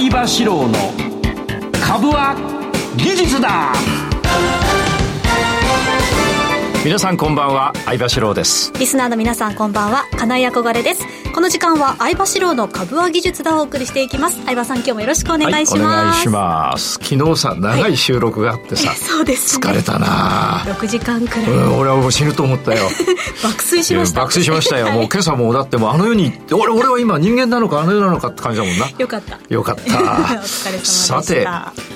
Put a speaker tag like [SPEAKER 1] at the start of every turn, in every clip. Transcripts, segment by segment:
[SPEAKER 1] 相場志郎の株は技術だ。
[SPEAKER 2] 皆さんこんばんは相場志郎です。
[SPEAKER 3] リスナーの皆さんこんばんは金井憧れです。この時間は相場志郎の株は技術だをお送りしていきます。相場さん今日もよろしくお願いします、はい、お
[SPEAKER 2] 願いします。昨日さ長い収録があってさ、はい、
[SPEAKER 3] そうです、
[SPEAKER 2] ね、疲れたな。
[SPEAKER 3] 6時間くらい、う
[SPEAKER 2] ん、俺はもう死ぬと思ったよ。
[SPEAKER 3] 爆睡しました。
[SPEAKER 2] 爆睡しましたよ、はい、もう今朝もだってもうあの世に俺俺は今人間なのかあの世なのかって感じだもんな。
[SPEAKER 3] よかった。
[SPEAKER 2] よかった。お
[SPEAKER 3] 疲れ様さて、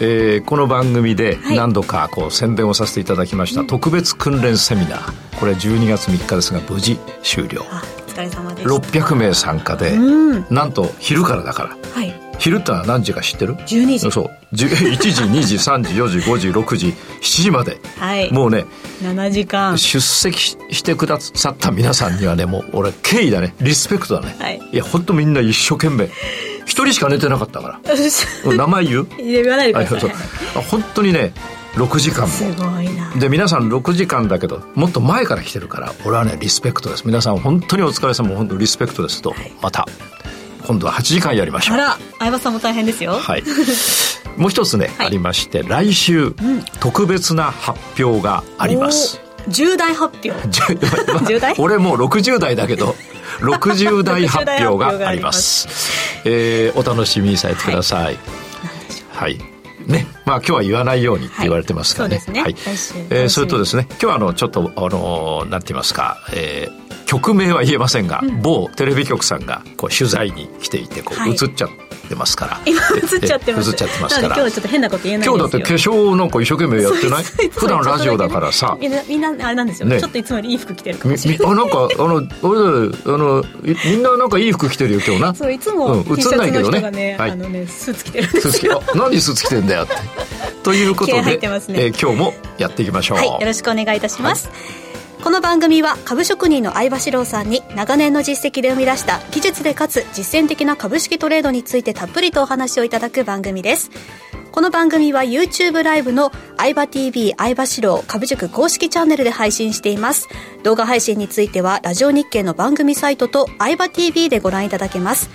[SPEAKER 2] えー、この番組で何度かこう宣伝をさせていただきました、特別訓練セミナー。これ12月3日ですが無事終了。
[SPEAKER 3] 疲れ様です。
[SPEAKER 2] 600名参加で、うん、なんと昼からだから、はい、昼ってのは何時か知ってる
[SPEAKER 3] ?12 時。
[SPEAKER 2] そう1時2時3時4時5時6時7時まで、はい、もうね
[SPEAKER 3] 7時間。
[SPEAKER 2] 出席してくださった皆さんにはねもう俺敬意だね。リスペクトだね、はい、いや本当みんな一生懸命。一人しか寝てなかったから。名前言う？
[SPEAKER 3] 言わないでください。
[SPEAKER 2] 本当にね6時間も。
[SPEAKER 3] すごいな。
[SPEAKER 2] で皆さん6時間だけどもっと前から来てるから俺はねリスペクトです。皆さん本当にお疲れ様本当リスペクトですと、はい、また今度は8時間やりましょう。あ
[SPEAKER 3] ら相葉さんも大変ですよ。
[SPEAKER 2] はい。もう一つね、はい、ありまして来週、うん、特別な発表があります。
[SPEAKER 3] 重大発表。重大
[SPEAKER 2] 俺もう60代だけど 60代発表があります。えー、お楽しみにされてください。はい、はいね、まあ今日は言わないようにって言われてますからね。はい、ね。はい、えー、それとですね、今日はあの、ちょっと、あの、なんて言いますか、えー、曲名は言えませんが、うん、某テレビ局さんがこう取材に来ていて、こう、映っちゃってますから。
[SPEAKER 3] 今映っちゃってます。
[SPEAKER 2] 映っちゃってますから。
[SPEAKER 3] 今日はちょっと変なこと言えない
[SPEAKER 2] 今日だって化粧なんか一生懸命やってない？普段ラジオだからさ。
[SPEAKER 3] みんな、みんなあれなんですよ、ね、ちょっといつもよりいい服着てるかもしれ
[SPEAKER 2] ない。あ、なんか、あの、俺あの、みんななんかいい服着てるよ、今日な。
[SPEAKER 3] そう、いつも、うん、映んないけどね。ねはい、あのね、スーツ着てるんですよ。
[SPEAKER 2] 何スーツ着てんだよって。ということで、ね、えー、今日もやっていきましょう、
[SPEAKER 3] はい、よろしくお願いいたします、はい、この番組は株職人の相場志郎さんに長年の実績で生み出した技術でかつ実践的な株式トレードについてたっぷりとお話をいただく番組です。この番組は YouTube ライブの相場 TV 相場志郎株塾公式チャンネルで配信しています。動画配信についてはラジオ日経の番組サイトと相場 TV でご覧いただけます。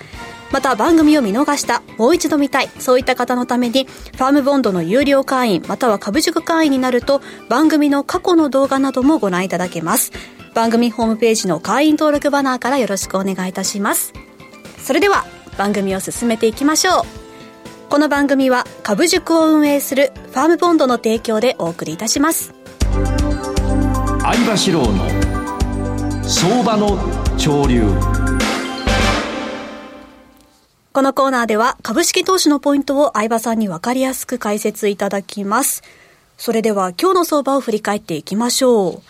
[SPEAKER 3] また番組を見逃した、もう一度見たい、そういった方のために、ファームボンドの有料会員、または株塾会員になると、番組の過去の動画などもご覧いただけます。番組ホームページの会員登録バナーからよろしくお願いいたします。それでは、番組を進めていきましょう。この番組は株塾を運営するファームボンドの提供でお送りいたします。
[SPEAKER 1] 相場志郎の相場の潮流。
[SPEAKER 3] このコーナーでは株式投資のポイントを相葉さんにわかりやすく解説いただきます。それでは今日の相場を振り返っていきましょ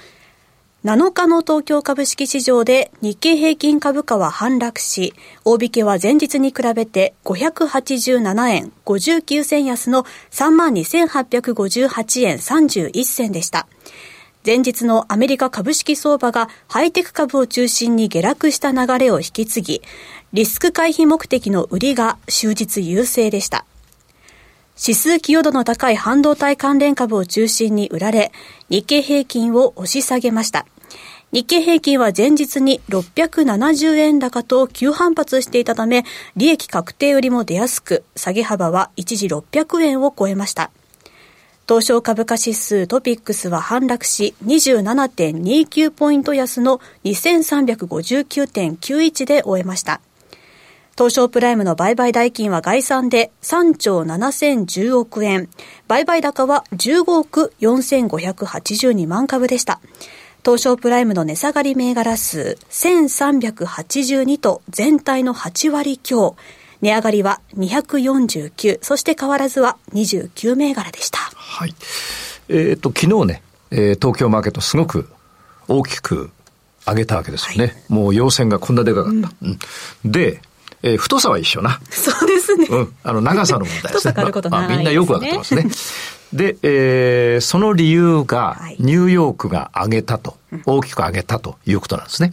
[SPEAKER 3] う。7日の東京株式市場で日経平均株価は反落し、大引けは前日に比べて587円59銭安の32,858円31銭でした。前日のアメリカ株式相場がハイテク株を中心に下落した流れを引き継ぎ、リスク回避目的の売りが終日優勢でした。指数寄与度の高い半導体関連株を中心に売られ、日経平均を押し下げました。日経平均は前日に670円高と急反発していたため、利益確定売りも出やすく、下げ幅は一時600円を超えました。東証株価指数トピックスは反落し27.29ポイント安の2359.91で終えました。東証プライムの売買代金は概算で3兆7010億円。売買高は15億4582万株でした。東証プライムの値下がり銘柄数1382と全体の8割強。値上がりは249、そして変わらずは29銘柄でした。
[SPEAKER 2] はい。えっ、ー、と、昨日ね、えー、東京マーケットすごく大きく上げたわけですよね。はい、もう陽線がこんなでかかった。うん、で、えー、太さは一緒な。
[SPEAKER 3] そうですね。
[SPEAKER 2] うん。あの、長さの問題ですね。
[SPEAKER 3] 太さまあ、
[SPEAKER 2] みんなよくわかってますね。で、えー、その理由が、ニューヨークが上げたと、大きく上げたということなんですね。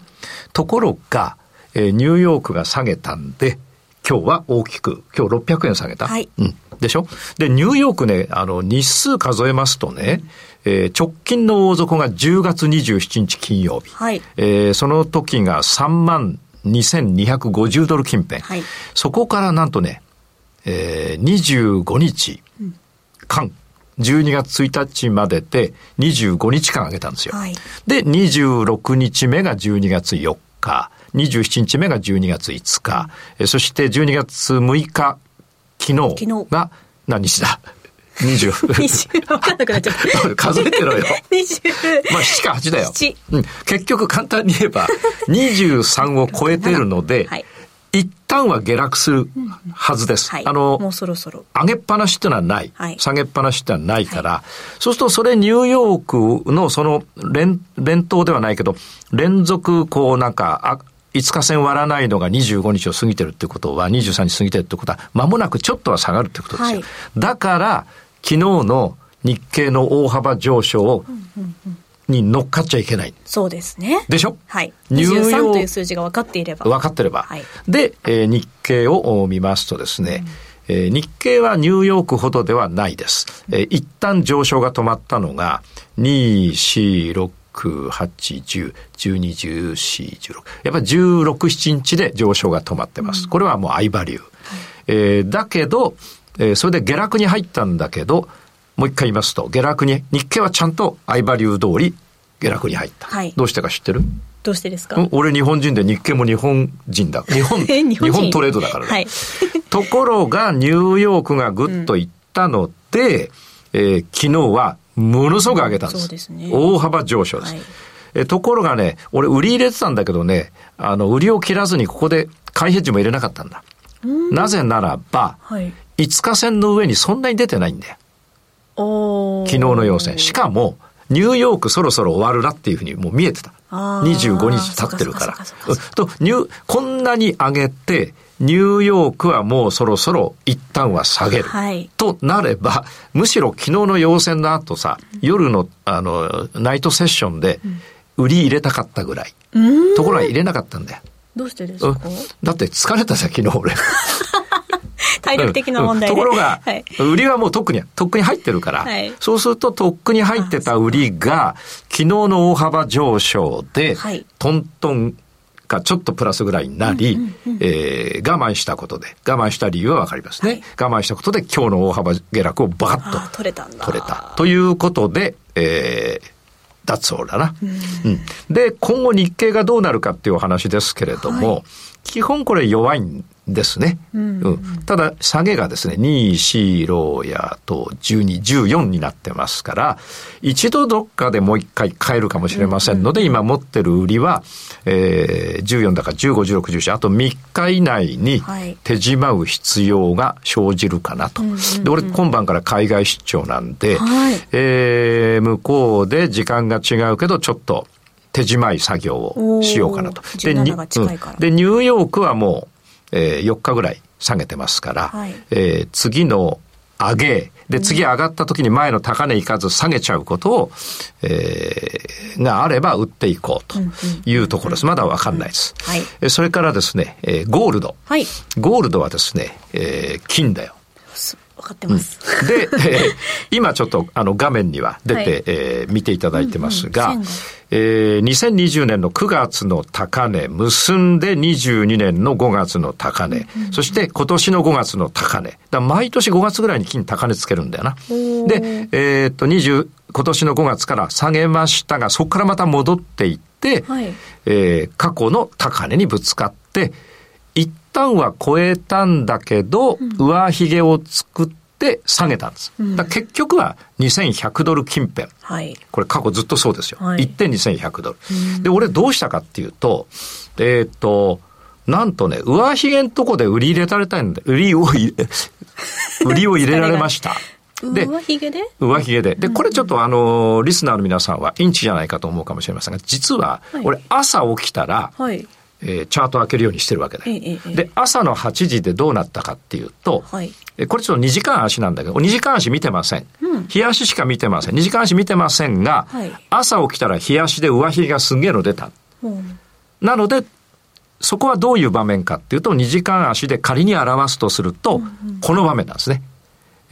[SPEAKER 2] ところが、えー、ニューヨークが下げたんで、今日は大きく、今日600円下げた。はい。うん。でしょ？で、ニューヨークね、あの、日数数えますとね、えー、直近の大底が10月27日金曜日。はい。えー、その時が3万2250ドル近辺。はい。そこからなんとね、えー、25日間、12月1日までで25日間上げたんですよ。はい、で、26日目が12月4日、27日目が12月5日、うん、そして12月6日、昨日が何日だ？
[SPEAKER 3] 20。20。わかんなくなっちゃった。
[SPEAKER 2] 数えてろよ。20。まあ、7か8だよ。うん。結局簡単に言えば、23を超えてるので、はい、一旦は下落するはずです。はい、あの、
[SPEAKER 3] もうそろそろ。
[SPEAKER 2] 上げっぱなしっていうのはない。はい、下げっぱなしってのはないから、はい、そうするとそれニューヨークのその連、連投ではないけど、連続こうなんか、あ5日線割らないのが25日を過ぎてるってことは、23日過ぎてるってことは、間もなくちょっとは下がるってことですよ。だから、昨日の日経の大幅上昇を、に乗っかっちゃいけない。
[SPEAKER 3] そうですね。
[SPEAKER 2] でしょ？
[SPEAKER 3] はい。ニューヨーという数字が分かっていれば。
[SPEAKER 2] 分かってれば。はい、で、えー、日経を見ますとですね、うん、えー、日経はニューヨークほどではないです。えー、一旦上昇が止まったのが、2、4、6、9、8、10、12、14、16。やっぱり16、7日で上昇が止まってます。うん、これはもうリュー。はい、えー、だけど、えー、それで下落に入ったんだけど、もう一回言いますと、下落に、日経はちゃんと相場流通り下落に入った。はい、どうしてか知ってる？
[SPEAKER 3] どうしてですか？
[SPEAKER 2] 俺日本人で日経も日本人だ。日本、日本トレードだからね。はい、ところがニューヨークがぐっといったので、うん、えー、昨日はものすごく上げたんです。そうですね。大幅上昇です。はい、えところがね、俺売り入れてたんだけどね、あの、売りを切らずにここで買いヘッジも入れなかったんだ。なぜならば、はい、5日線の上にそんなに出てないんだよ。昨日の要線。しかも、ニューヨークそろそろ終わるなっていうふうにもう見えてた。25日経ってるから。と、ニュこんなに上げて、ニューヨークはもうそろそろ一旦は下げる。はい、となれば、むしろ昨日の要線の後さ、夜のあの、ナイトセッションで売り入れたかったぐらい。ところが入れなかったんだよ。
[SPEAKER 3] どうしてですか、
[SPEAKER 2] だって疲れたさ、昨日俺。
[SPEAKER 3] 体力的な問題
[SPEAKER 2] で、うん、ところが、はい、売りはもうとっくに、とっくに入ってるから、はい、そうするととっくに入ってた売りが、昨日の大幅上昇で、はい、トントンがちょっとプラスぐらいになり、え我慢したことで、我慢した理由はわかりますね、はい、我慢したことで今日の大幅下落をバッと
[SPEAKER 3] 取れた。
[SPEAKER 2] 取れた。ということで、えー、脱オーだな、うん、で、今後日経がどうなるかっていうお話ですけれども、はい、基本これ弱いんですね。うん、うん、ただ、下げがですね、2、4、6やと12、14になってますから、一度どっかでもう一回買えるかもしれませんので、今持ってる売りは、えー、14だから15、16、14、あと3日以内に手締まう必要が生じるかなと。で、俺今晩から海外出張なんで、はい、えー、向こうで時間が違うけど、ちょっと、手締まい作業をしようかなと。
[SPEAKER 3] で、で、ニ
[SPEAKER 2] ューヨークはもう、えー、4日ぐらい下げてますから、はい、えー、次の上げ、で、次上がった時に前の高値いかず下げちゃうことを、えー、があれば売っていこうというところです。まだわかんないです。はい。それからですね、えー、ゴールド。はい。ゴールドはですね、えー、金だよ。
[SPEAKER 3] 分かってます。
[SPEAKER 2] うん、で、えー、今ちょっとあの画面には出て、はい、えー、見ていただいてますが、うんうん、えー、2020年の9月の高値、結んで22年の5月の高値、うんうん、そして今年の5月の高値。だ毎年5月ぐらいに金高値つけるんだよな。で、えー、っと、20、今年の5月から下げましたが、そこからまた戻っていって、はい、えー、過去の高値にぶつかって、一旦は超えたんだけど、上髭を作って下げたんです。だ結局は2100ドル近辺。はい、これ過去ずっとそうですよ。はい、1点2100ドル。で、俺どうしたかっていうと、えっ、と、なんとね、上髭んとこで売り入れられたいんで、売りを入れ、売りを入れられました。
[SPEAKER 3] で、上髭で？
[SPEAKER 2] 上髭で。で、これちょっとあの、リスナーの皆さんはインチじゃないかと思うかもしれませんが、実は、俺朝起きたら、はい、えー、チャートを開けるようにしてるわけだよ。ええ、で、朝の8時でどうなったかっていうと、はい、これちょっと2時間足なんだけど、2時間足見てません。うん、日足しか見てません。2時間足見てませんが、はい、朝起きたら日足で上髭がすげえの出た。うん、なので、そこはどういう場面かっていうと、2時間足で仮に表すとすると、この場面なんですね。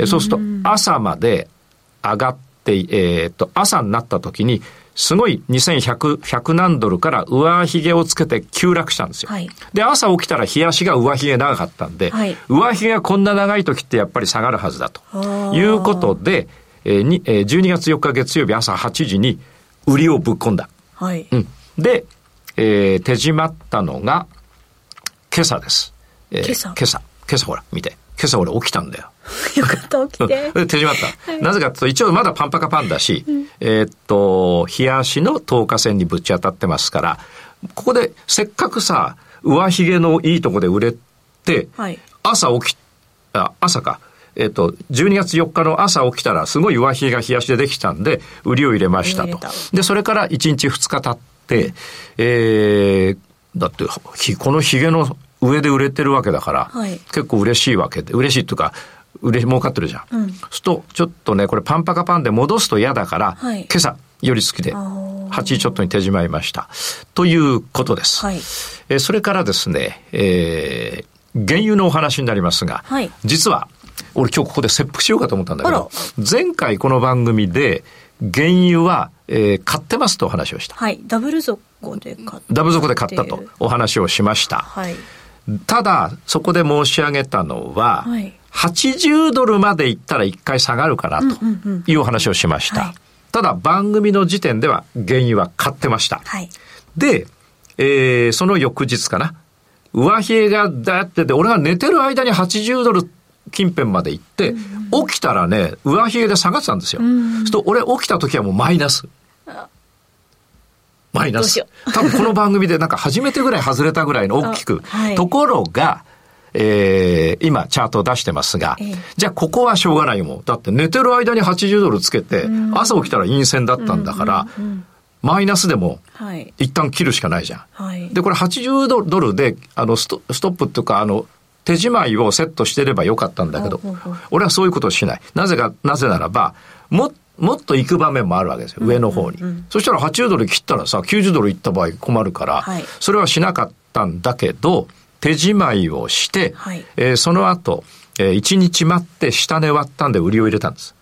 [SPEAKER 2] そうすると、朝まで上がって、えー、っと、朝になった時に、すごい2100、100何ドルから上髭をつけて急落したんですよ。
[SPEAKER 3] はい
[SPEAKER 2] で、朝起きたら冷やしが上髭長かったんで、
[SPEAKER 3] はい
[SPEAKER 2] 上髭がこんな長い時ってやっぱり下がるはずだということで、えーにえー12月4日月曜日朝8時に売りをぶっ込んだ。
[SPEAKER 3] はい。
[SPEAKER 2] うん。で、えー手締まったのが、今朝です。えー
[SPEAKER 3] 今朝
[SPEAKER 2] 今朝。今朝ほら、見て。今朝俺起きたんだよ。
[SPEAKER 3] よかった、起きて。
[SPEAKER 2] うん手締まった？なぜかと一応まだパンパカパンだし、えーっと、冷やしの透過線にぶち当たってますから、ここでせっかくさ、上髭のいいとこで売れて、
[SPEAKER 3] はい
[SPEAKER 2] 朝起き、あ、朝か。えーっと、12月4日の朝起きたら、すごい上髭が冷やしでできたんで、売りを入れましたと。で、それから1日2日経って、えー、だって、ひこの髭の上で売れてるわけだから、
[SPEAKER 3] はい
[SPEAKER 2] 結構嬉しいわけで、嬉しいっていうか、嬉し儲かってるじゃん。
[SPEAKER 3] うん
[SPEAKER 2] と、ちょっとね、これパンパカパンで戻すと嫌だから、
[SPEAKER 3] はい
[SPEAKER 2] 今朝、より好きで、
[SPEAKER 3] あー
[SPEAKER 2] 8時ちょっとに手締まいました。ということです。
[SPEAKER 3] はい。
[SPEAKER 2] えーそれからですね、えー原油のお話になりますが、
[SPEAKER 3] はい
[SPEAKER 2] 実は、俺今日ここで切腹しようかと思ったんだけ
[SPEAKER 3] あ
[SPEAKER 2] ど、前回この番組で、原油は、えー買ってますとお話をした。
[SPEAKER 3] はい。ダブル底で買った。
[SPEAKER 2] ダブ底で買ったとお話をしました。
[SPEAKER 3] はい。
[SPEAKER 2] ただ、そこで申し上げたのは、
[SPEAKER 3] はい
[SPEAKER 2] 80ドルまでいったら一回下がるかなと
[SPEAKER 3] うんうん
[SPEAKER 2] いうお話をしました。
[SPEAKER 3] はい
[SPEAKER 2] ただ、番組の時点では原油は買ってました。
[SPEAKER 3] はい。
[SPEAKER 2] で、えーその翌日かな。上髭がだってて、俺が寝てる間に80ドル近辺まで行って、起きたらね、上髭で下がってたんですよ。
[SPEAKER 3] ん
[SPEAKER 2] そうすると、俺起きた時はもうマイナス。マイナス。多分この番組でなんか初めてぐらい外れたぐらいの大きく。
[SPEAKER 3] あはい
[SPEAKER 2] ところが、えー今チャートを出してますが、
[SPEAKER 3] ええ
[SPEAKER 2] じゃあここはしょうがないもん。だって寝てる間に80ドルつけて、朝起きたら陰線だったんだから、マイナスでも
[SPEAKER 3] はい。
[SPEAKER 2] 一旦切るしかないじゃん。
[SPEAKER 3] はい。
[SPEAKER 2] で、これ80ドルで、あの、ストストップっていうか、あの、手締まいをセットしてればよかったんだけど俺はそういうことをしない。なぜか、なぜならば、も、もっと行く場面もあるわけですよ、上の方に。そしたら80ドル切ったらさ、90ドル行った場合困るから、
[SPEAKER 3] はい
[SPEAKER 2] それはしなかったんだけど、手締まいをして、
[SPEAKER 3] はい
[SPEAKER 2] えーその後、え1日待って下値割ったんで売りを入れたんです。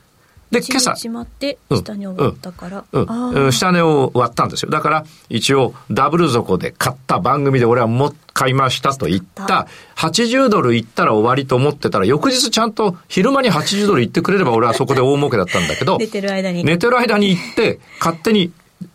[SPEAKER 2] で、今朝、
[SPEAKER 3] 一日待って、
[SPEAKER 2] うん。
[SPEAKER 3] 下に終わったから。
[SPEAKER 2] うん。うん、下値を割ったんですよ。だから、一応、ダブル底で買った番組で俺はも買いましたと言った、80ドルいったら終わりと思ってたら、翌日ちゃんと昼間に80ドルいってくれれば俺はそこで大儲けだったんだけど、
[SPEAKER 3] 寝てる間に。
[SPEAKER 2] 寝てる間に行って、勝手に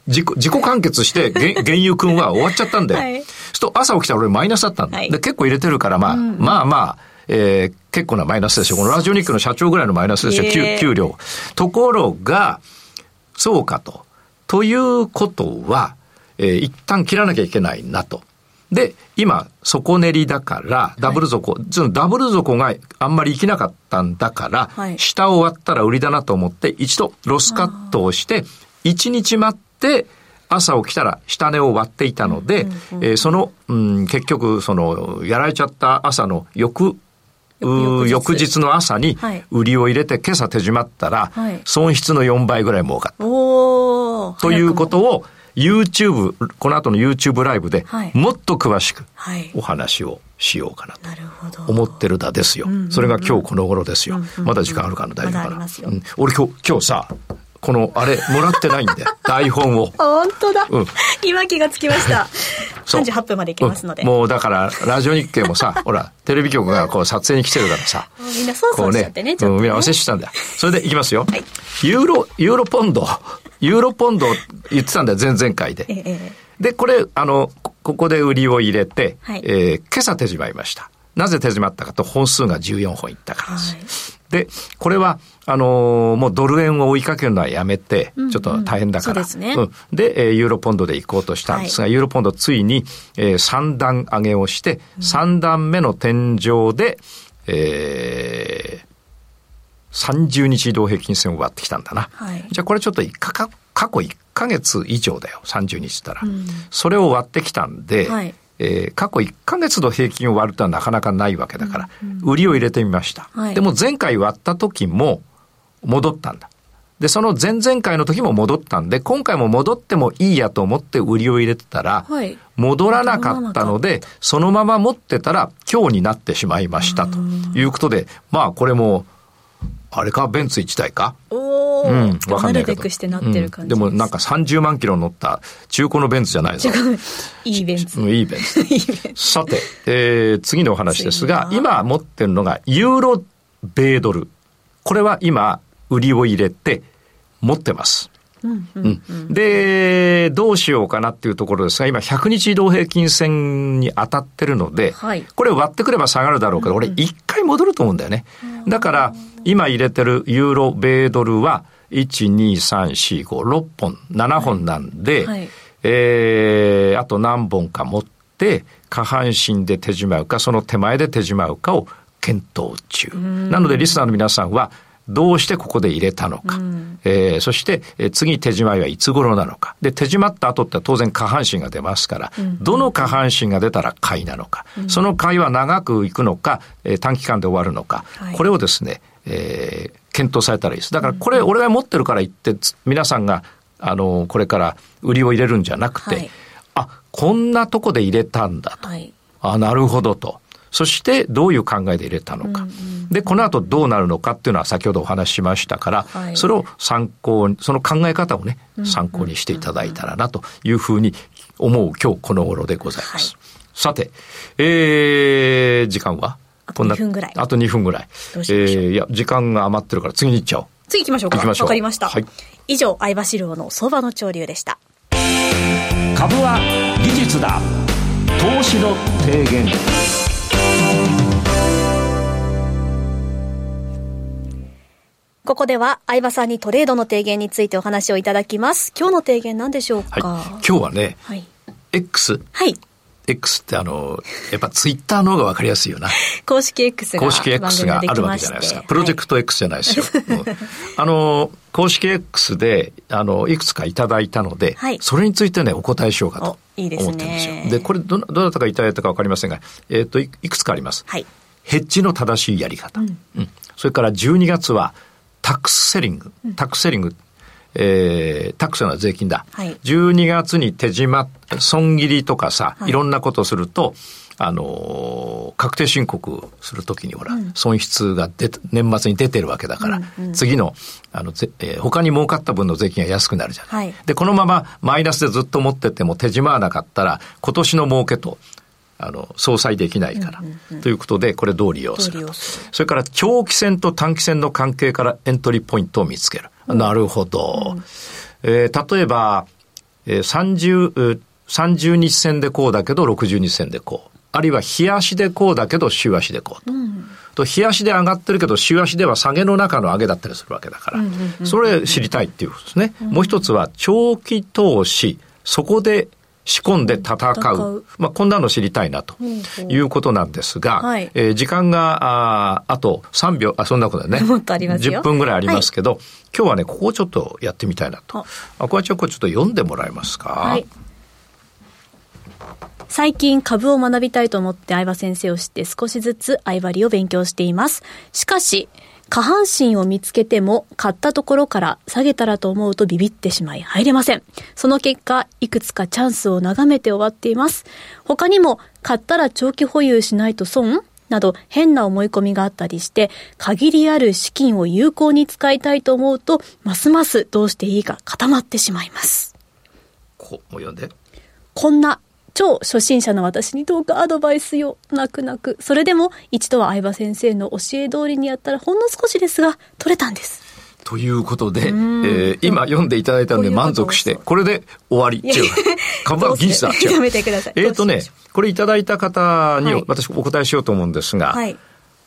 [SPEAKER 2] 自己自己完結して、原原油君は終わっちゃったんで、
[SPEAKER 3] はい。
[SPEAKER 2] そうすると朝起きたら俺マイナスだったんだ。
[SPEAKER 3] はい。
[SPEAKER 2] で、結構入れてるから、まあ、まあまあ、えー結構なマイナスですよ。このラジオニックの社長ぐらいのマイナスですよ、給
[SPEAKER 3] へー
[SPEAKER 2] 給料。ところが、そうかと。ということは、えー一旦切らなきゃいけないなと。で、今、底練りだから、ダブル底、そのダブル底があんまり生きなかったんだから、
[SPEAKER 3] はい
[SPEAKER 2] 下を割ったら売りだなと思って、一度ロスカットをして、一日待って、朝起きたら下値を割っていたので、えーその、うん、結局、その、やられちゃった朝の翌、翌
[SPEAKER 3] 翌日
[SPEAKER 2] 日の朝に
[SPEAKER 3] はい
[SPEAKER 2] 売りを入れて今朝手締まったら
[SPEAKER 3] はい
[SPEAKER 2] 損失の4倍ぐらい儲かった。ということを YouTube、この後の YouTube ライブで
[SPEAKER 3] はい
[SPEAKER 2] もっと詳しく
[SPEAKER 3] はい
[SPEAKER 2] お話をしようかなと。思ってるだですよ。それが今日この頃ですよ。まだ時間あるかな大丈夫かな
[SPEAKER 3] ま
[SPEAKER 2] うん俺今日、今日さ、このあれもらってないんだよ。台本を。
[SPEAKER 3] 本当だ、
[SPEAKER 2] うん
[SPEAKER 3] 今気がつきました。
[SPEAKER 2] そう
[SPEAKER 3] 38分までいきますので。
[SPEAKER 2] うんもうだから、ラジオ日経もさ、ほら、テレビ局がこう撮影に来てるからさ。
[SPEAKER 3] みんなそうそうしちゃってね、ね。
[SPEAKER 2] うんみんな忘れしたんだよ。それでいきますよ。
[SPEAKER 3] はい
[SPEAKER 2] ユーロ、ユーロポンド。ユーロポンド言ってたんだよ、前々回で。
[SPEAKER 3] えええ
[SPEAKER 2] で、これ、あの、こここで売りを入れて、
[SPEAKER 3] はい
[SPEAKER 2] えー今朝手締まいました。なぜ手締まったかと、本数が14本いったからです。で、これは、あのーもうドル円を追いかけるのはやめて、ちょっと大変だから。
[SPEAKER 3] そうですね
[SPEAKER 2] んで、えーユーロポンドで行こうとしたんですが、ユーロポンドついに、え3段上げをして、3段目の天井で、えー30日移動平均線を割ってきたんだな。
[SPEAKER 3] はい
[SPEAKER 2] じゃあこれちょっと一かか過去1ヶ月以上だよ。30日ったら。それを割ってきたんで、
[SPEAKER 3] はい
[SPEAKER 2] えー過去1ヶ月の平均を割るとはなかなかないわけだから、売りを入れてみました。
[SPEAKER 3] はい
[SPEAKER 2] でも前回割った時も戻ったんだ。で、その前々回の時も戻ったんで、今回も戻ってもいいやと思って売りを入れてたら、
[SPEAKER 3] はい
[SPEAKER 2] 戻らなかったので、そのまま持ってたら今日になってしまいましたということで、まあこれも、あれか、ベンツ1台か？
[SPEAKER 3] お
[SPEAKER 2] うん、わかんないけど。
[SPEAKER 3] なるべくしてなってる感じ
[SPEAKER 2] うんでもなんか30万キロ乗った中古のベンツじゃないぞ。
[SPEAKER 3] いいベンツ。
[SPEAKER 2] う んいいベンツ。
[SPEAKER 3] いいベンツ。
[SPEAKER 2] さて、えー次のお話ですが、今持ってるのがユーロ米ドル。これは今、売りを入れて持ってます。うんで、どうしようかなっていうところですが、今100日移動平均線に当たってるので、
[SPEAKER 3] はい。
[SPEAKER 2] これ割ってくれば下がるだろうけど、俺一回戻ると思うんだよね。だから、今入れてるユーロ米ドルは、1、2、3、4、5、6本、7本なんで、
[SPEAKER 3] はい。
[SPEAKER 2] えーあと何本か持って、下半身で手じまうか、その手前で手じまうかを検討中。なので、リスナーの皆さんは、どうしてここで入れたのか。えーそして、えー次手じまいはいつ頃なのか。で、手じまった後って当然下半身が出ますから、どの下半身が出たら買いなのか。その買いは長くいくのか、えー短期間で終わるのか。
[SPEAKER 3] はい
[SPEAKER 2] これをですね、えー検討されたらいいです。だからこれ、俺が持ってるから言って、つ皆さんが、あの、これから売りを入れるんじゃなくて、
[SPEAKER 3] はい
[SPEAKER 2] あ、こんなとこで入れたんだと。
[SPEAKER 3] はい。
[SPEAKER 2] あ、なるほどと。そして、どういう考えで入れたのか。で、この後どうなるのかっていうのは先ほどお話ししましたから、
[SPEAKER 3] はい
[SPEAKER 2] それを参考に、その考え方をね、参考にしていただいたらなというふうに思う今日この頃でございます。さて、えー、時間は？
[SPEAKER 3] あと
[SPEAKER 2] こんな
[SPEAKER 3] 2分ぐらい
[SPEAKER 2] あと2分ぐらい。えーいや、時間が余ってるから次に行っちゃおう。
[SPEAKER 3] 次行きましょうか。
[SPEAKER 2] 行きましょう
[SPEAKER 3] わかりました。
[SPEAKER 2] はい
[SPEAKER 3] 以上、相場志郎の相場の潮流でした。
[SPEAKER 1] 株は技術だ投資の提言
[SPEAKER 3] ここでは相場さんにトレードの提言についてお話をいただきます。今日の提言何でしょうか？
[SPEAKER 2] はい。今日はね、
[SPEAKER 3] はい。
[SPEAKER 2] X、
[SPEAKER 3] はい。
[SPEAKER 2] X ってあの、やっぱツイッターの方がわかりやすいよな。
[SPEAKER 3] 公式 X が
[SPEAKER 2] 公式 X があるわけじゃないですか。プロジェクト X じゃないですよ。うんあの、公式 X で、あの、いくつかいただいたので、
[SPEAKER 3] はい
[SPEAKER 2] それについてね、お答えしようかと思ってるんですよ。で、これどな、どなたがいただいたかわかりませんが、えっ、とい、いくつかあります。
[SPEAKER 3] はい。
[SPEAKER 2] ヘッジの正しいやり方。うんそれから12月は、タックスセリング。タックスセリング。えー、タックスの税金だ。
[SPEAKER 3] はい
[SPEAKER 2] 12月に手締ま、損切りとかさ、
[SPEAKER 3] はい
[SPEAKER 2] い、ろんなことをすると、あのー確定申告するときにほら、損失が出て年末に出てるわけだから、次の、あの、ぜえー他に儲かった分の税金が安くなるじゃない。
[SPEAKER 3] はい
[SPEAKER 2] で、このままマイナスでずっと持ってっても手締まわなかったら、今年の儲けと、あの、相殺できないから。ということで、これどう利用すると
[SPEAKER 3] どう利用する？
[SPEAKER 2] それから長期戦と短期戦の関係からエントリーポイントを見つける。なるほど。えー例えば、えー、30、えー30日線でこうだけど60日線でこう。あるいは日足でこうだけど週足でこうと。と日足で上がってるけど週足では下げの中の上げだったりするわけだから。それ知りたいっていうことですね。もう一つは長期投資。そこで仕込んで戦
[SPEAKER 3] 戦う
[SPEAKER 2] う。まあ、こんなの知りたいなということなんですが、
[SPEAKER 3] はい
[SPEAKER 2] えー時間が、あーあと3秒、あ、そんなことだね。
[SPEAKER 3] もっとありますよ
[SPEAKER 2] 10分ぐらいありますけど、今日はね、ここをちょっとやってみたいなと。
[SPEAKER 3] あ
[SPEAKER 2] あ、これちょっと読んでもらえますか？
[SPEAKER 3] はい。最近株を学びたいと思って相場先生を知って少しずつ相場理を勉強しています。しかし、下半身を見つけても買ったところから下げたらと思うとビビってしまい入れません。その結果、いくつかチャンスを眺めて終わっています。他にも、買ったら長期保有しないと損？など変な思い込みがあったりして、限りある資金を有効に使いたいと思うと、ますますどうしていいか固まってしまいます。
[SPEAKER 2] こう、もう読んで。
[SPEAKER 3] こんな超初心者の私にどうかアドバイスよ。泣く泣く。それでも一度は相葉先生の教え通りにやったらほんの少しですが取れたんです。
[SPEAKER 2] ということで、えー今読んでいただいたので満足して、これで終わり。違う。株は技術だ。
[SPEAKER 3] どうして
[SPEAKER 2] 違う
[SPEAKER 3] やめてください
[SPEAKER 2] えっ、とねこれいただいた方に
[SPEAKER 3] はい
[SPEAKER 2] 私お答えしようと思うんですが、
[SPEAKER 3] はい。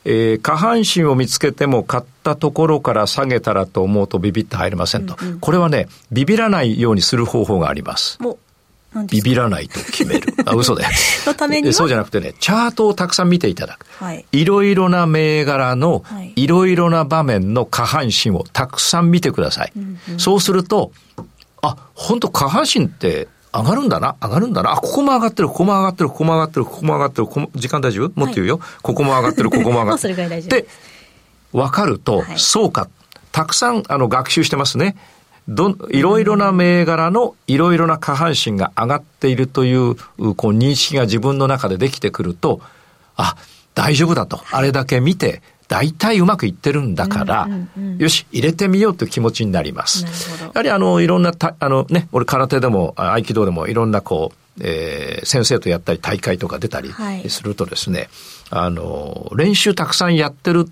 [SPEAKER 2] えー下半身を見つけても買ったところから下げたらと思うとビビって入れませんと。これはね、ビビらないようにする方法があります。
[SPEAKER 3] もう、
[SPEAKER 2] ビビらないと決める。あ、嘘だよ。
[SPEAKER 3] のために
[SPEAKER 2] そうじゃなくてね、チャートをたくさん見ていただく。
[SPEAKER 3] はい。
[SPEAKER 2] いろいろな銘柄の
[SPEAKER 3] はい
[SPEAKER 2] いろいろな場面の下半身をたくさん見てください。そうすると、あ、本当下半身って上がるんだな、上がるんだな。あ、ここも上がってる、ここも上がってる、ここも上がってる、ここも上がってる、ここも時間大丈夫？もっと言うよ。ここも上がってる、ここも上がってる。で、分かると、
[SPEAKER 3] はい
[SPEAKER 2] そうか。たくさんあの学習してますね。どいろいろな銘柄のいろいろな下半身が上がっているというこう認識が自分の中でできてくると、あ、大丈夫だと。あれだけ見て大体うまくいってるんだから、
[SPEAKER 3] うんうんうん
[SPEAKER 2] よし、入れてみようという気持ちになります。やはりあの、いろんなた、あのね、俺空手でも、あ合気道でもいろんなこう、えー先生とやったり大会とか出たり
[SPEAKER 3] はい
[SPEAKER 2] するとですね、あの、練習たくさんやってる、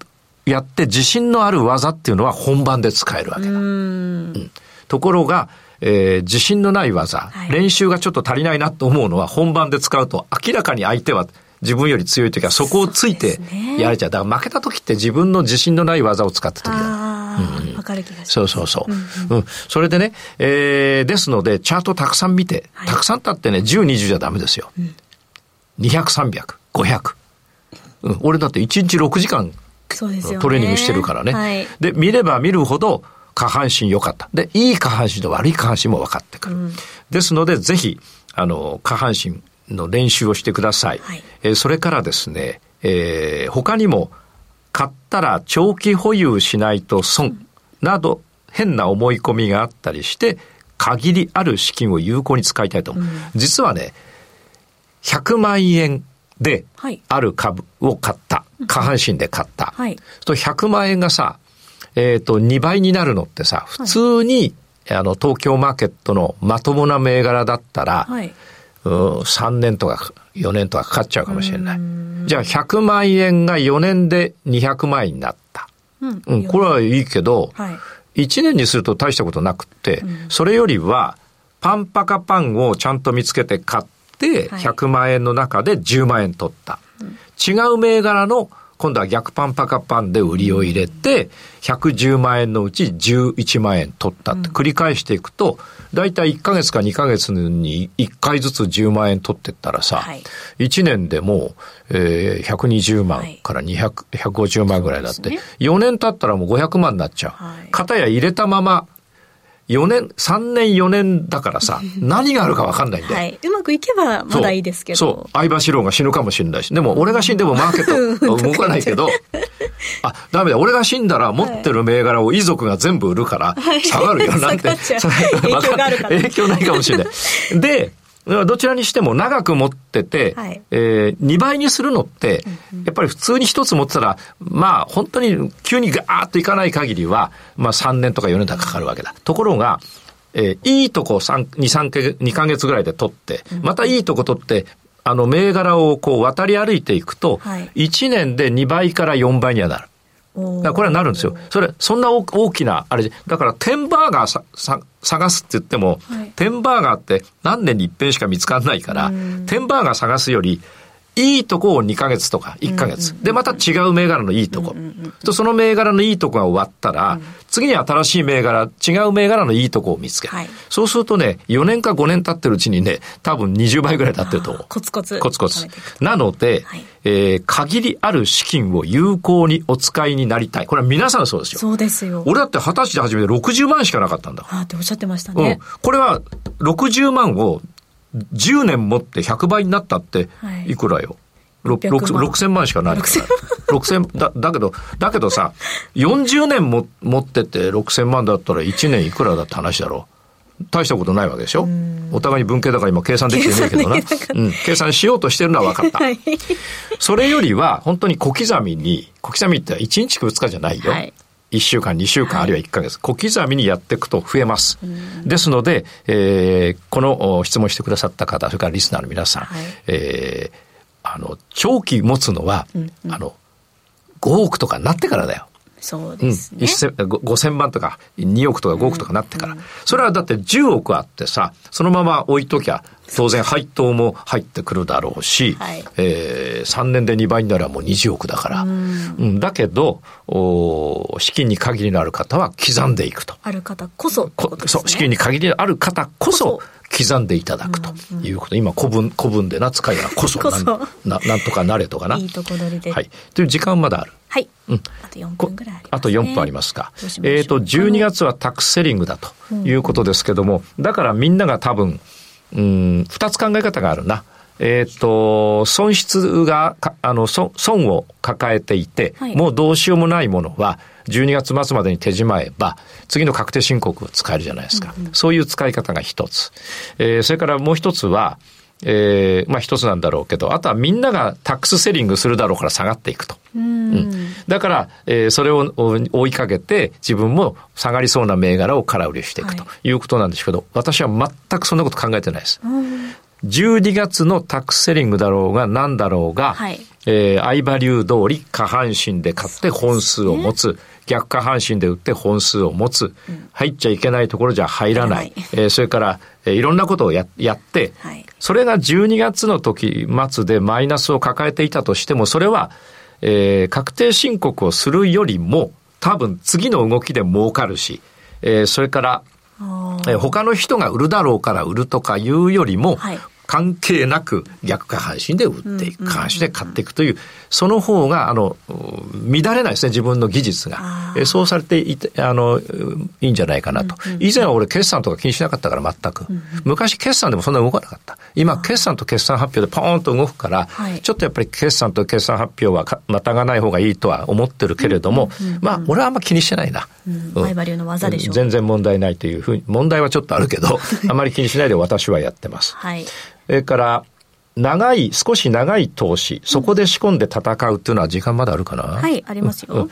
[SPEAKER 2] やって自信のある技っていうのは本番で使えるわけだ。
[SPEAKER 3] うん。
[SPEAKER 2] ところが、えー自信のない技、
[SPEAKER 3] はい
[SPEAKER 2] 練習がちょっと足りないなと思うのは本番で使うと明らかに相手は自分より強い時はそこをついてやれちゃう。だから負けた時って自分の自信のない技を使った時だ。
[SPEAKER 3] ああ、わかる気がします。
[SPEAKER 2] そうそうそう。うん、それでね、えー、ですので、チャートたくさん見て、
[SPEAKER 3] はい
[SPEAKER 2] たくさんたってね、10、20じゃダメですよ。200、300、500。うん、俺だって1日6時間
[SPEAKER 3] ね。
[SPEAKER 2] トレーニングしてるからね。
[SPEAKER 3] はい。
[SPEAKER 2] で、見れば見るほど下半身良かった。で、いい下半身と悪い下半身も分かってくる。ですので、ぜひ、あの、下半身の練習をしてください。
[SPEAKER 3] はい
[SPEAKER 2] えーそれからですね、えー他にも、買ったら長期保有しないと損など、変な思い込みがあったりして、限りある資金を有効に使いたいと思う。実はね、100万円で
[SPEAKER 3] はい
[SPEAKER 2] ある株を買った。下半身で買った。
[SPEAKER 3] はい
[SPEAKER 2] と100万円がさ、えっ、と、2倍になるのってさ、普通に、あの、東京マーケットのまともな銘柄だったら、
[SPEAKER 3] はい。
[SPEAKER 2] うん、3年とか4年とかかかっちゃうかもしれない。じゃあ100万円が4年で200万円になった。
[SPEAKER 3] うん
[SPEAKER 2] うん、これはいいけど、
[SPEAKER 3] はい。
[SPEAKER 2] 1年にすると大したことなくって、それよりは、パンパカパンをちゃんと見つけて買って、
[SPEAKER 3] はい
[SPEAKER 2] 100万円の中で10万円取った。違う銘柄の、今度は逆パンパカパンで売りを入れて、110万円のうち11万円取ったって繰り返していくと、だいたい1ヶ月か2ヶ月に1回ずつ10万円取ってったらさ、
[SPEAKER 3] はい。
[SPEAKER 2] 1年でもう、えー、120万
[SPEAKER 3] はい。
[SPEAKER 2] から200、150万ぐらいだって、
[SPEAKER 3] そうです
[SPEAKER 2] 4年経ったらもう500万になっちゃう。
[SPEAKER 3] はい。
[SPEAKER 2] 片や入れたまま、4年、3年4年だからさ、何があるか分かんないんだよ。
[SPEAKER 3] はい。うまくいけばまだいいですけど。
[SPEAKER 2] そう。相場志郎が死ぬかもしれないし。でも、俺が死んでもマーケット 動かないけど、あ、ダメだ。俺が死んだら持ってる銘柄を遺族が全部売るから、下がるよなんて。
[SPEAKER 3] 影響があるから
[SPEAKER 2] 影響ないかもしれない。で、どちらにしても長く持ってて、
[SPEAKER 3] はい
[SPEAKER 2] えー、2倍にするのって、やっぱり普通に一つ持ってたら、まあ本当に急にガーッといかない限りは、まあ3年とか4年とかかかるわけだ。ところが、えーいいとこ3、2、3ヶ月、2ヶ月ぐらいで取って、またいいとこ取って、あの、銘柄をこう渡り歩いていくと、
[SPEAKER 3] はい
[SPEAKER 2] 1年で2倍から4倍にはなる。これはなるんですよ。それ、そんな大大きな、あれで、だから、テンバーガーささ探すって言っても、
[SPEAKER 3] はい
[SPEAKER 2] テンバーガーって何年に一遍しか見つかんないから、テンバーガー探すより、いいとこを2ヶ月とか1ヶ月。で、また違う銘柄のいいとこ。とその銘柄のいいとこが終わったら、次に新しい銘柄、違う銘柄のいいとこを見つける。
[SPEAKER 3] はい
[SPEAKER 2] そうするとね、4年か5年経ってるうちにね、多分20倍ぐらい経ってると思う。
[SPEAKER 3] コツコツ
[SPEAKER 2] コツコツ。なので、
[SPEAKER 3] はい
[SPEAKER 2] えー限りある資金を有効にお使いになりたい。これは皆さんそうですよ。
[SPEAKER 3] そうですよ。
[SPEAKER 2] 俺だって20歳で始めて60万しかなかったんだ。
[SPEAKER 3] あーっておっしゃってました
[SPEAKER 2] うん
[SPEAKER 3] ね。。
[SPEAKER 2] これは60万を10年持って100倍になったって
[SPEAKER 3] はい
[SPEAKER 2] いくらよ。ろ
[SPEAKER 3] 600万
[SPEAKER 2] 6000万しかないから。6000だ、だけど、だけどさ、40年も持ってて6000万だったら1年いくらだって話だろう。大したことないわけでしょお互いに文系だから今計算できてないけどな。うん。計算しようとしてるのは分かった。
[SPEAKER 3] はい。
[SPEAKER 2] それよりは、本当に小刻みに、小刻みって1日か2日じゃないよ。
[SPEAKER 3] はい
[SPEAKER 2] 1週間、2週間、あるいは1ヶ月、小刻みにやっていくと増えます。ですので、えーこのお質問してくださった方、それからリスナーの皆さん、
[SPEAKER 3] はい。
[SPEAKER 2] えーあの、長期持つのは、あの、5億とかになってからだよ。
[SPEAKER 3] そう
[SPEAKER 2] うん、
[SPEAKER 3] ですね。
[SPEAKER 2] 1000 5000万とか2億とか5億とかなってから。それはだって10億あってさ、そのまま置いときゃ、当然配当も入ってくるだろうし、
[SPEAKER 3] はい
[SPEAKER 2] えー3年で2倍にならもう20億だから。うん、だけどお、資金に限りのある方は刻んでいくと。
[SPEAKER 3] ある方こそね。
[SPEAKER 2] そう、資金に限りのある方こそ刻んでいただくということ。今古文、古文でな、使いがこそ
[SPEAKER 3] こそ
[SPEAKER 2] なんな、なんとかなれとかな。
[SPEAKER 3] いいとこ取りで。
[SPEAKER 2] はい。という時間まだある。
[SPEAKER 3] はい。
[SPEAKER 2] うん
[SPEAKER 3] あと4
[SPEAKER 2] こ
[SPEAKER 3] 分ぐらいあります、ね。
[SPEAKER 2] あと4分ありますかえっ、と、12月はタックスセリングだということですけども、だからみんなが多分、うん、2つ考え方があるな。えっ、と、損失がか、あの、損損を抱えていて、
[SPEAKER 3] はい
[SPEAKER 2] もうどうしようもないものは、12月末までに手じまえば、次の確定申告を使えるじゃないですか。そういう使い方が一つ。えーそれからもう一つは、えー、まあ一つなんだろうけど、あとはみんながタックスセリングするだろうから下がっていくと。うん、だから、えー、それを追いかけて自分も下がりそうな銘柄を空売りしていくとい。うことなんですけど、はい、私は全くそんなこと考えてないです。12月のタックスセリングだろうが何だろうが、はい、えー、相場流通り下半身で買って本数を持つ。逆下半身で売って本数を持つ、うん、入っちゃいけないところじゃ入らない、えー、それから、えー、いろんなことをややって、はい、それが12月の時末でマイナスを抱えていたとしても、それは、えー、確定申告をするよりも、多分次の動きで儲かるし、えー、それから、えー、他の人が売るだろうから売るとかいうよりも、はい、関係なく逆下半身で売っていく、下半身で買っていくという、その方が、あの、乱れないですね、自分の技術が。えそうされていて、あの、いいんじゃないかなと。以前は俺決算とか気にしなかったから全く。昔決算でもそんな動かなかった。今、決算と決算発表でポーンと動くから、ちょっとやっぱり決算と決算発表はまたがない方がいいとは思ってるけれども、まあ、俺はあんま気にしてないな。
[SPEAKER 3] 相場流の技でしょう。
[SPEAKER 2] 全然問題ないというふうに、問題はちょっとあるけど、あまり気にしないで私はやってます。はい。それから、長い、少し長い投資、そこで仕込んで戦うっていうのは時間まだあるかな、
[SPEAKER 3] はい、ありますよ。うん、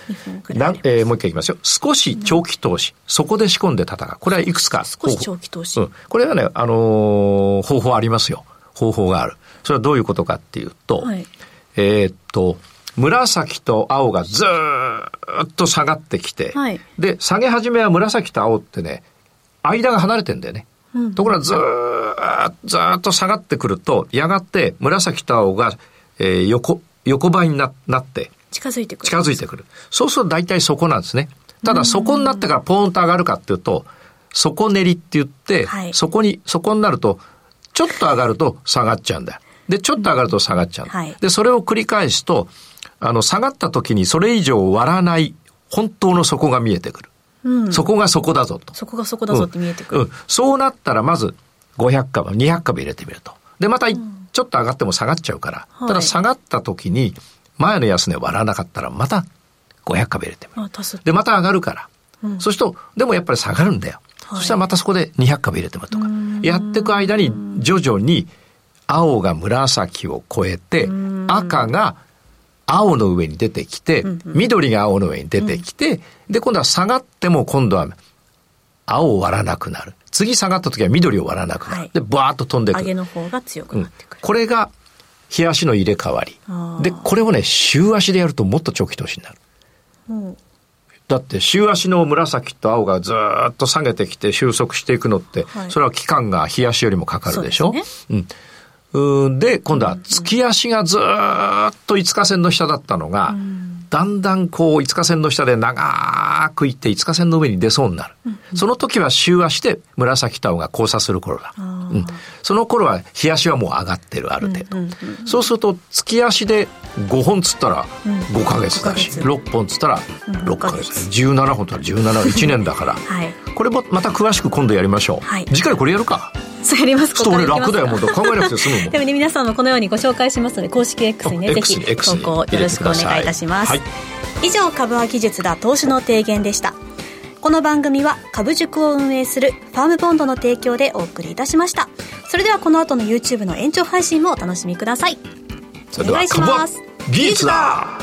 [SPEAKER 2] えー、もう一回いきますよ。少し長期投資、そこで仕込んで戦う。これはいくつか。
[SPEAKER 3] 少し長期投資。
[SPEAKER 2] うん。これはね、あのー、方法ありますよ。方法がある。それはどういうことかっていうと、はい、えー、っと、紫と青がずっと下がってきて、はい、で、下げ始めは紫と青ってね、間が離れてんだよね。ところがずーずっと下がってくると、やがて紫と青が、えー、横、横ばいにななって、
[SPEAKER 3] 近づいてくる。
[SPEAKER 2] 近づいてくる。そうすると大体そこなんですね。ただそこになってからポーンと上がるかっていうと、底練りって言って、はい、そこに、そこになると、ちょっと上がると下がっちゃうんだよ。で、ちょっと上がると下がっちゃう。はい、で、それを繰り返すと、あの、下がった時にそれ以上割らない本当の底が見えてくる。そこがそこだぞと。
[SPEAKER 3] そこがそこだぞって見えてくる。うん、
[SPEAKER 2] そうなったらまず500株、200株入れてみると。で、またちょっと上がっても下がっちゃうから、ただ下がった時に前の安値割らなかったらまた500株入れてみる。で、また上がるから。うん、そうすると、でもやっぱり下がるんだよ。はい、そしたらまたそこで200株入れてみるとか。やっていく間に徐々に青が紫を超えて、赤が青の上に出てきて、緑が青の上に出てきて、で、今度は下がっても今度は青を割らなくなる。次下がった時は緑を割らなくなる。はい、で、バーッと飛んでくる。
[SPEAKER 3] 上げの方が強くなってくる。
[SPEAKER 2] うん、これが、日足の入れ替わり。で、これをね、週足でやるともっと長期投資になる。うん、だって週足の紫と青がずっと下げてきて収束していくのって、はい、それは期間が日足よりもかかるでしょ？う、ね、うん。で、今度は月足がずっと5日線の下だったのが、だんだんこう5日線の下で長くいって5日線の上に出そうになる。その時は週足で紫と青が交差する頃だ。うん、その頃は日足はもう上がってる、ある程度。そうすると月足で5本つったら5ヶ月だし、6本つったら6ヶ月。17本とら17、1年だから。はい、これもまた詳しく今度やりましょう。はい、次回これやるか。
[SPEAKER 3] やります
[SPEAKER 2] ちょっと俺楽だよもう。考えなくて済むもん。
[SPEAKER 3] でもね皆さんもこのようにご紹介しますので公式 X にねぜひ投稿よろしくお願いいたします、はい、以上株は技術だ投資の提言でした。この番組は株塾を運営するファームボンドの提供でお送りいたしました。それではこの後の YouTube の延長配信もお楽しみください。お願いします。
[SPEAKER 2] 技術だ